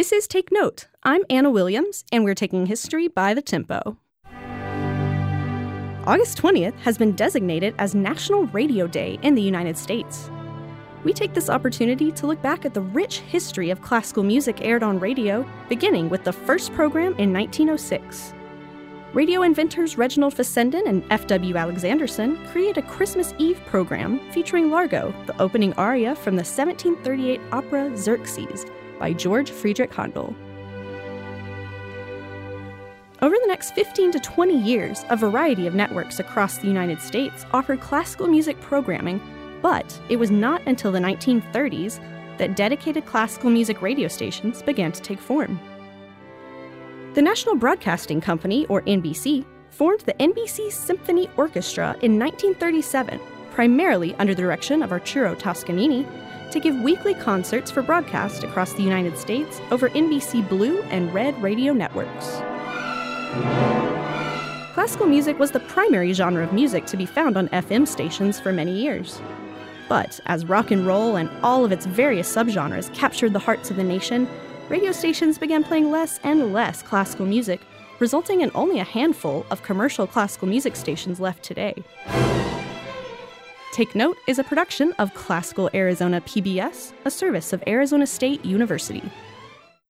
This is Take Note. I'm Anna Williams, and we're taking history by the tempo. August 20th has been designated as National Radio Day in the United States. We take this opportunity to look back at the rich history of classical music aired on radio, beginning with the first program in 1906. Radio inventors Reginald Fessenden and F.W. Alexanderson create a Christmas Eve program featuring Largo, the opening aria from the 1738 opera Xerxes by George Friedrich Handel. Over the next 15 to 20 years, a variety of networks across the United States offered classical music programming, but it was not until the 1930s that dedicated classical music radio stations began to take form. The National Broadcasting Company, or NBC, formed the NBC Symphony Orchestra in 1937, primarily under the direction of Arturo Toscanini, to give weekly concerts for broadcast across the United States over NBC Blue and Red radio networks. Classical music was the primary genre of music to be found on FM stations for many years. But as rock and roll and all of its various subgenres captured the hearts of the nation, radio stations began playing less and less classical music, resulting in only a handful of commercial classical music stations left today. Take Note is a production of Classical Arizona PBS, a service of Arizona State University.